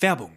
Werbung.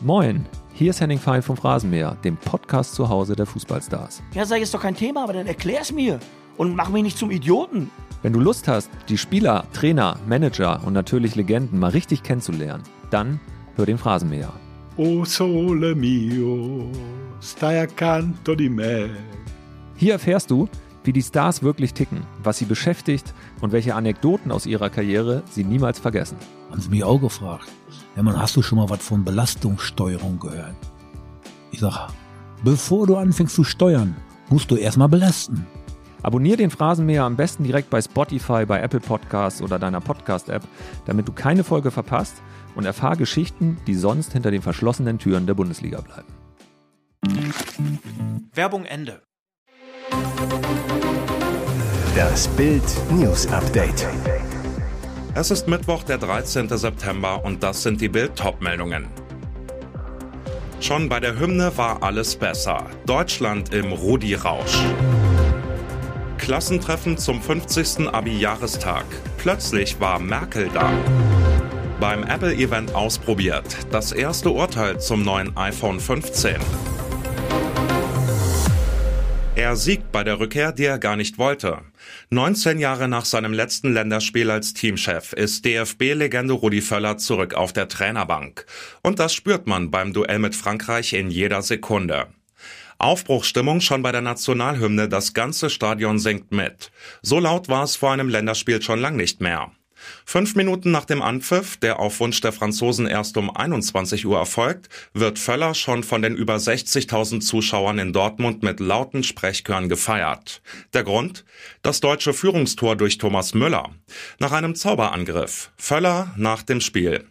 Moin, hier ist Henning Fein vom Phrasenmäher, dem Podcast zu Hause der Fußballstars. Ja, sag ist doch kein Thema, aber dann erklär's mir und mach mich nicht zum Idioten. Wenn du Lust hast, die Spieler, Trainer, Manager und natürlich Legenden mal richtig kennenzulernen, dann hör den Phrasenmäher. O sole mio, stai accanto di me. Hier erfährst du, wie die Stars wirklich ticken, was sie beschäftigt und welche Anekdoten aus ihrer Karriere sie niemals vergessen. Haben sie mich auch gefragt. Man, hast du schon mal was von Belastungssteuerung gehört? Ich sag, bevor du anfängst zu steuern, musst du erstmal belasten. Abonnier den Phrasenmäher am besten direkt bei Spotify, bei Apple Podcasts oder deiner Podcast-App, damit du keine Folge verpasst und erfahr Geschichten, die sonst hinter den verschlossenen Türen der Bundesliga bleiben. Werbung Ende. Das Bild News Update. Es ist Mittwoch, der 13. September und das sind die Bild Topmeldungen. Schon bei der Hymne war alles besser. Deutschland im Rudi-Rausch. Klassentreffen zum 50. Abi-Jahrestag. Plötzlich war Merkel da. Beim Apple-Event ausprobiert. Das erste Urteil zum neuen iPhone 15. Er siegt bei der Rückkehr, die er gar nicht wollte. 19 Jahre nach seinem letzten Länderspiel als Teamchef ist DFB-Legende Rudi Völler zurück auf der Trainerbank. Und das spürt man beim Duell mit Frankreich in jeder Sekunde. Aufbruchstimmung schon bei der Nationalhymne, das ganze Stadion singt mit. So laut war es vor einem Länderspiel schon lang nicht mehr. Fünf Minuten nach dem Anpfiff, der auf Wunsch der Franzosen erst um 21 Uhr erfolgt, wird Völler schon von den über 60.000 Zuschauern in Dortmund mit lauten Sprechchören gefeiert. Der Grund? Das deutsche Führungstor durch Thomas Müller. Nach einem Zauberangriff. Völler nach dem Spiel.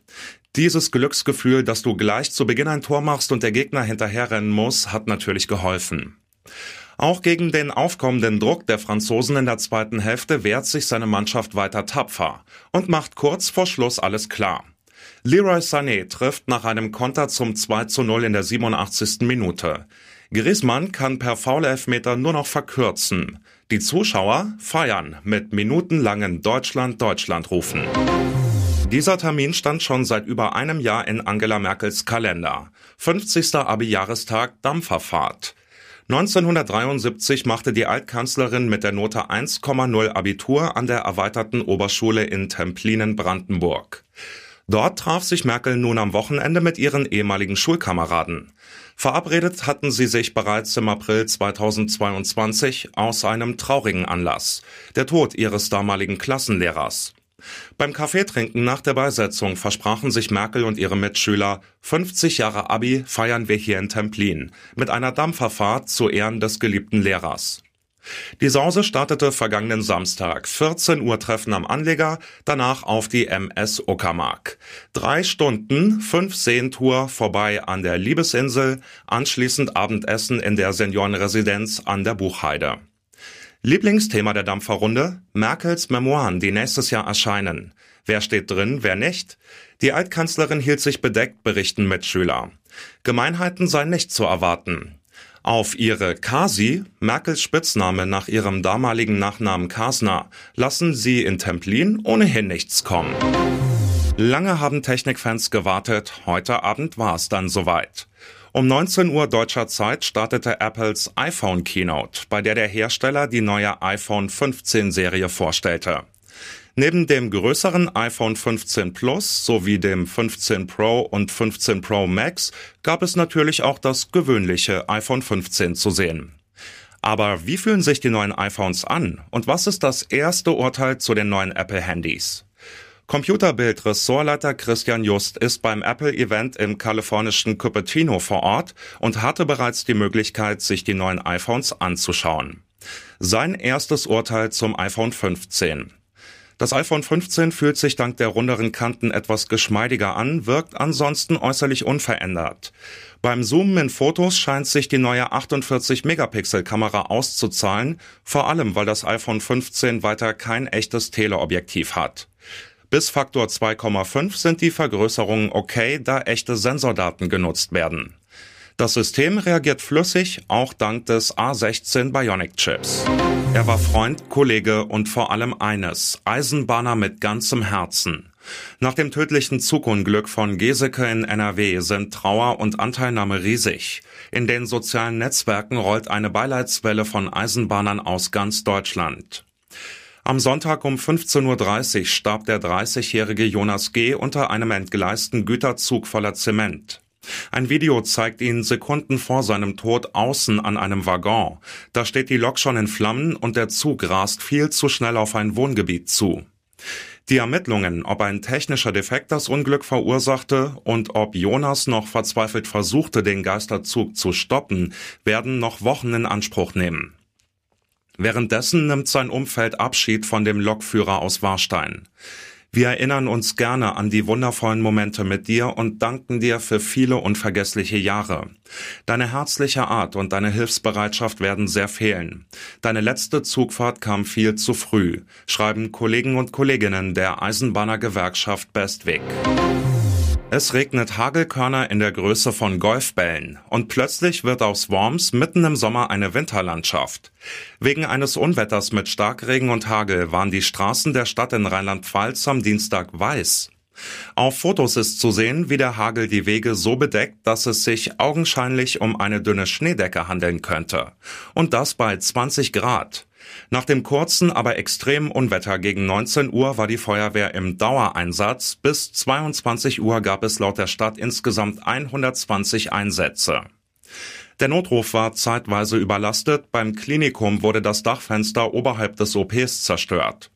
Dieses Glücksgefühl, dass du gleich zu Beginn ein Tor machst und der Gegner hinterherrennen muss, hat natürlich geholfen. Auch gegen den aufkommenden Druck der Franzosen in der zweiten Hälfte wehrt sich seine Mannschaft weiter tapfer und macht kurz vor Schluss alles klar. Leroy Sané trifft nach einem Konter zum 2 zu 0 in der 87. Minute. Griezmann kann per Foul-Elfmeter nur noch verkürzen. Die Zuschauer feiern mit minutenlangen Deutschland-Deutschland-Rufen. Dieser Termin stand schon seit über einem Jahr in Angela Merkels Kalender. 50. Abi-Jahrestag Dampferfahrt. 1973 machte die Altkanzlerin mit der Note 1,0 Abitur an der erweiterten Oberschule in Templinen, Brandenburg. Dort traf sich Merkel nun am Wochenende mit ihren ehemaligen Schulkameraden. Verabredet hatten sie sich bereits im April 2022 aus einem traurigen Anlass, der Tod ihres damaligen Klassenlehrers. Beim Kaffeetrinken nach der Beisetzung versprachen sich Merkel und ihre Mitschüler, 50 Jahre Abi feiern wir hier in Templin mit einer Dampferfahrt zu Ehren des geliebten Lehrers. Die Sause startete vergangenen Samstag, 14 Uhr Treffen am Anleger, danach auf die MS Uckermark. Drei Stunden, fünf Seentour vorbei an der Liebesinsel, anschließend Abendessen in der Seniorenresidenz an der Buchheide. Lieblingsthema der Dampferrunde? Merkels Memoiren, die nächstes Jahr erscheinen. Wer steht drin, wer nicht? Die Altkanzlerin hielt sich bedeckt, berichten Mitschüler. Gemeinheiten seien nicht zu erwarten. Auf ihre Kasi, Merkels Spitzname nach ihrem damaligen Nachnamen Kasner, lassen sie in Templin ohnehin nichts kommen. Lange haben Technikfans gewartet, heute Abend war es dann soweit. Um 19 Uhr deutscher Zeit startete Apples iPhone Keynote, bei der der Hersteller die neue iPhone 15 Serie vorstellte. Neben dem größeren iPhone 15 Plus sowie dem 15 Pro und 15 Pro Max gab es natürlich auch das gewöhnliche iPhone 15 zu sehen. Aber wie fühlen sich die neuen iPhones an und was ist das erste Urteil zu den neuen Apple Handys? Computerbild-Ressortleiter Christian Just ist beim Apple-Event im kalifornischen Cupertino vor Ort und hatte bereits die Möglichkeit, sich die neuen iPhones anzuschauen. Sein erstes Urteil zum iPhone 15. Das iPhone 15 fühlt sich dank der runderen Kanten etwas geschmeidiger an, wirkt ansonsten äußerlich unverändert. Beim Zoomen in Fotos scheint sich die neue 48-Megapixel-Kamera auszuzahlen, vor allem weil das iPhone 15 weiter kein echtes Teleobjektiv hat. Bis Faktor 2,5 sind die Vergrößerungen okay, da echte Sensordaten genutzt werden. Das System reagiert flüssig, auch dank des A16 Bionic Chips. Er war Freund, Kollege und vor allem eines, Eisenbahner mit ganzem Herzen. Nach dem tödlichen Zugunglück von Geseke in NRW sind Trauer und Anteilnahme riesig. In den sozialen Netzwerken rollt eine Beileidswelle von Eisenbahnern aus ganz Deutschland. Am Sonntag um 15.30 Uhr starb der 30-jährige Jonas G. unter einem entgleisten Güterzug voller Zement. Ein Video zeigt ihn Sekunden vor seinem Tod außen an einem Waggon. Da steht die Lok schon in Flammen und der Zug rast viel zu schnell auf ein Wohngebiet zu. Die Ermittlungen, ob ein technischer Defekt das Unglück verursachte und ob Jonas noch verzweifelt versuchte, den Geisterzug zu stoppen, werden noch Wochen in Anspruch nehmen. Währenddessen nimmt sein Umfeld Abschied von dem Lokführer aus Warstein. Wir erinnern uns gerne an die wundervollen Momente mit dir und danken dir für viele unvergessliche Jahre. Deine herzliche Art und deine Hilfsbereitschaft werden sehr fehlen. Deine letzte Zugfahrt kam viel zu früh, schreiben Kollegen und Kolleginnen der Eisenbahnergewerkschaft Bestweg. Es regnet Hagelkörner in der Größe von Golfbällen und plötzlich wird aus Worms mitten im Sommer eine Winterlandschaft. Wegen eines Unwetters mit Starkregen und Hagel waren die Straßen der Stadt in Rheinland-Pfalz am Dienstag weiß. Auf Fotos ist zu sehen, wie der Hagel die Wege so bedeckt, dass es sich augenscheinlich um eine dünne Schneedecke handeln könnte. Und das bei 20 Grad. Nach dem kurzen, aber extremen Unwetter gegen 19 Uhr war die Feuerwehr im Dauereinsatz. Bis 22 Uhr gab es laut der Stadt insgesamt 120 Einsätze. Der Notruf war zeitweise überlastet. Beim Klinikum wurde das Dachfenster oberhalb des OPs zerstört.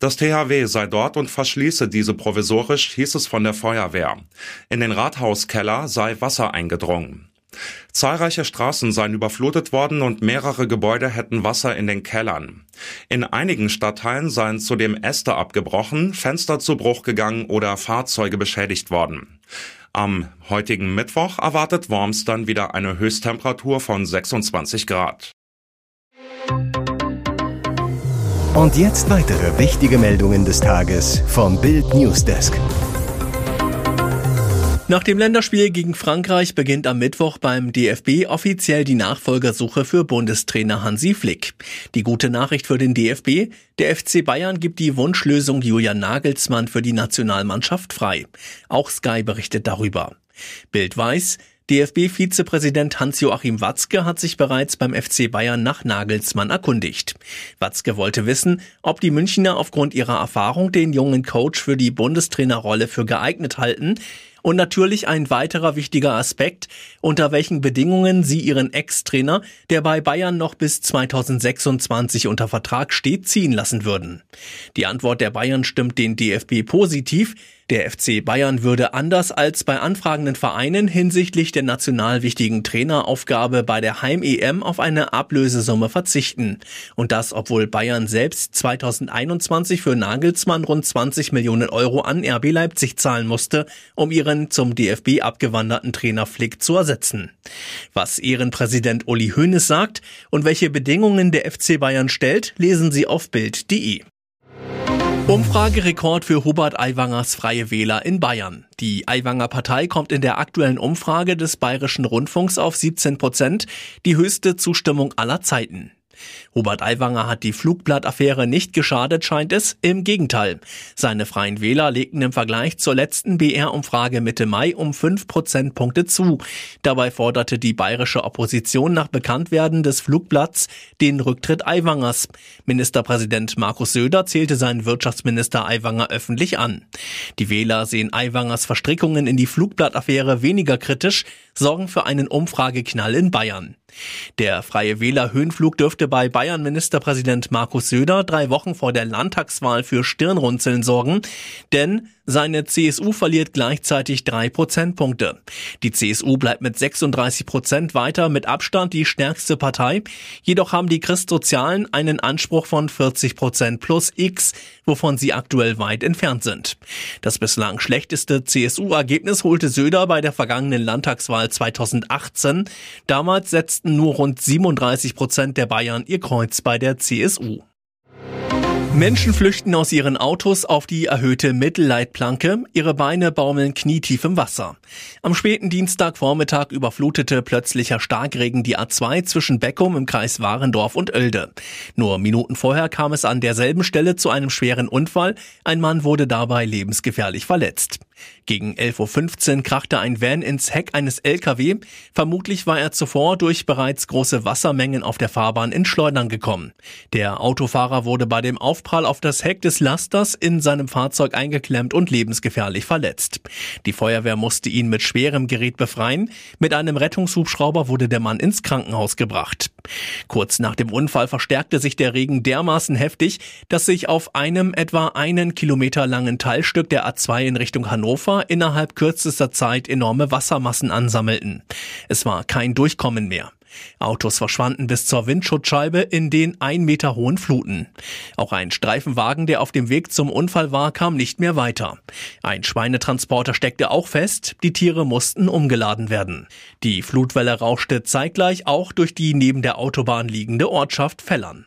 Das THW sei dort und verschließe diese provisorisch, hieß es von der Feuerwehr. In den Rathauskeller sei Wasser eingedrungen. Zahlreiche Straßen seien überflutet worden und mehrere Gebäude hätten Wasser in den Kellern. In einigen Stadtteilen seien zudem Äste abgebrochen, Fenster zu Bruch gegangen oder Fahrzeuge beschädigt worden. Am heutigen Mittwoch erwartet Worms dann wieder eine Höchsttemperatur von 26 Grad. Und jetzt weitere wichtige Meldungen des Tages vom Bild Newsdesk. Nach dem Länderspiel gegen Frankreich beginnt am Mittwoch beim DFB offiziell die Nachfolgersuche für Bundestrainer Hansi Flick. Die gute Nachricht für den DFB, der FC Bayern gibt die Wunschlösung Julian Nagelsmann für die Nationalmannschaft frei. Auch Sky berichtet darüber. Bild weiß, DFB-Vizepräsident Hans-Joachim Watzke hat sich bereits beim FC Bayern nach Nagelsmann erkundigt. Watzke wollte wissen, ob die Münchner aufgrund ihrer Erfahrung den jungen Coach für die Bundestrainerrolle für geeignet halten. Und natürlich ein weiterer wichtiger Aspekt, unter welchen Bedingungen sie ihren Ex-Trainer, der bei Bayern noch bis 2026 unter Vertrag steht, ziehen lassen würden. Die Antwort der Bayern stimmt den DFB positiv, der FC Bayern würde anders als bei anfragenden Vereinen hinsichtlich der national wichtigen Traineraufgabe bei der Heim-EM auf eine Ablösesumme verzichten. Und das, obwohl Bayern selbst 2021 für Nagelsmann rund 20 Millionen Euro an RB Leipzig zahlen musste, um ihren zum DFB abgewanderten Trainer Flick zu ersetzen. Was Ehrenpräsident Uli Hoeneß sagt und welche Bedingungen der FC Bayern stellt, lesen Sie auf Bild.de. Umfragerekord für Hubert Aiwangers Freie Wähler in Bayern. Die Aiwanger Partei kommt in der aktuellen Umfrage des Bayerischen Rundfunks auf 17 Prozent, die höchste Zustimmung aller Zeiten. Hubert Aiwanger hat die Flugblattaffäre nicht geschadet, scheint es. Im Gegenteil. Seine Freien Wähler legten im Vergleich zur letzten BR-Umfrage Mitte Mai um fünf Prozentpunkte zu. Dabei forderte die bayerische Opposition nach Bekanntwerden des Flugblatts den Rücktritt Aiwangers. Ministerpräsident Markus Söder zählte seinen Wirtschaftsminister Aiwanger öffentlich an. Die Wähler sehen Aiwangers Verstrickungen in die Flugblattaffäre weniger kritisch, sorgen für einen Umfrageknall in Bayern. Der Freie Wähler Höhenflug dürfte bei Bayern-Ministerpräsident Markus Söder drei Wochen vor der Landtagswahl für Stirnrunzeln sorgen, denn seine CSU verliert gleichzeitig drei Prozentpunkte. Die CSU bleibt mit 36 Prozent weiter mit Abstand die stärkste Partei. Jedoch haben die Christsozialen einen Anspruch von 40 Prozent plus X, wovon sie aktuell weit entfernt sind. Das bislang schlechteste CSU-Ergebnis holte Söder bei der vergangenen Landtagswahl 2018. Damals setzten nur rund 37 Prozent der Bayern ihr Kreuz bei der CSU. Menschen flüchten aus ihren Autos auf die erhöhte Mittelleitplanke, ihre Beine baumeln knietief im Wasser. Am späten Dienstagvormittag überflutete plötzlicher Starkregen die A2 zwischen Beckum im Kreis Warendorf und Oelde. Nur Minuten vorher kam es an derselben Stelle zu einem schweren Unfall, ein Mann wurde dabei lebensgefährlich verletzt. Gegen 11.15 Uhr krachte ein Van ins Heck eines LKW. Vermutlich war er zuvor durch bereits große Wassermengen auf der Fahrbahn in Schleudern gekommen. Der Autofahrer wurde bei dem Aufprall auf das Heck des Lasters in seinem Fahrzeug eingeklemmt und lebensgefährlich verletzt. Die Feuerwehr musste ihn mit schwerem Gerät befreien. Mit einem Rettungshubschrauber wurde der Mann ins Krankenhaus gebracht. Kurz nach dem Unfall verstärkte sich der Regen dermaßen heftig, dass sich auf einem etwa einen Kilometer langen Teilstück der A2 in Richtung Hannover innerhalb kürzester Zeit enorme Wassermassen ansammelten. Es war kein Durchkommen mehr. Autos verschwanden bis zur Windschutzscheibe in den ein Meter hohen Fluten. Auch ein Streifenwagen, der auf dem Weg zum Unfall war, kam nicht mehr weiter. Ein Schweinetransporter steckte auch fest, die Tiere mussten umgeladen werden. Die Flutwelle rauschte zeitgleich auch durch die neben der Autobahn liegende Ortschaft Fellern.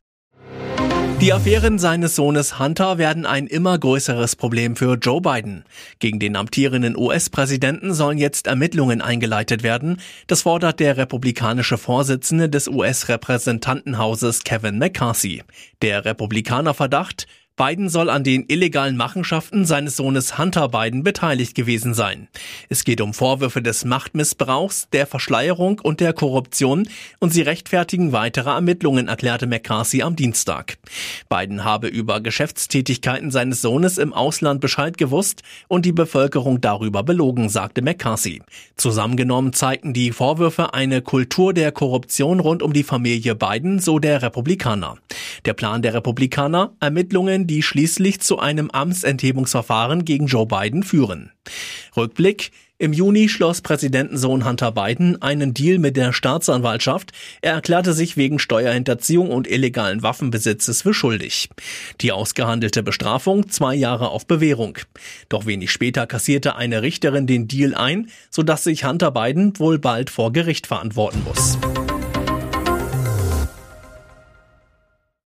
Die Affären seines Sohnes Hunter werden ein immer größeres Problem für Joe Biden. Gegen den amtierenden US-Präsidenten sollen jetzt Ermittlungen eingeleitet werden. Das fordert der republikanische Vorsitzende des US-Repräsentantenhauses Kevin McCarthy. Der Republikaner-Verdacht, Biden soll an den illegalen Machenschaften seines Sohnes Hunter Biden beteiligt gewesen sein. Es geht um Vorwürfe des Machtmissbrauchs, der Verschleierung und der Korruption und sie rechtfertigen weitere Ermittlungen, erklärte McCarthy am Dienstag. Biden habe über Geschäftstätigkeiten seines Sohnes im Ausland Bescheid gewusst und die Bevölkerung darüber belogen, sagte McCarthy. Zusammengenommen zeigten die Vorwürfe eine Kultur der Korruption rund um die Familie Biden, so der Republikaner. Der Plan der Republikaner, Ermittlungen die schließlich zu einem Amtsenthebungsverfahren gegen Joe Biden führen. Rückblick im Juni schloss Präsidentensohn Hunter Biden einen Deal mit der Staatsanwaltschaft. Er erklärte sich wegen Steuerhinterziehung und illegalen Waffenbesitzes für schuldig. Die ausgehandelte Bestrafung zwei Jahre auf Bewährung. Doch wenig später kassierte eine Richterin den Deal ein, sodass sich Hunter Biden wohl bald vor Gericht verantworten muss.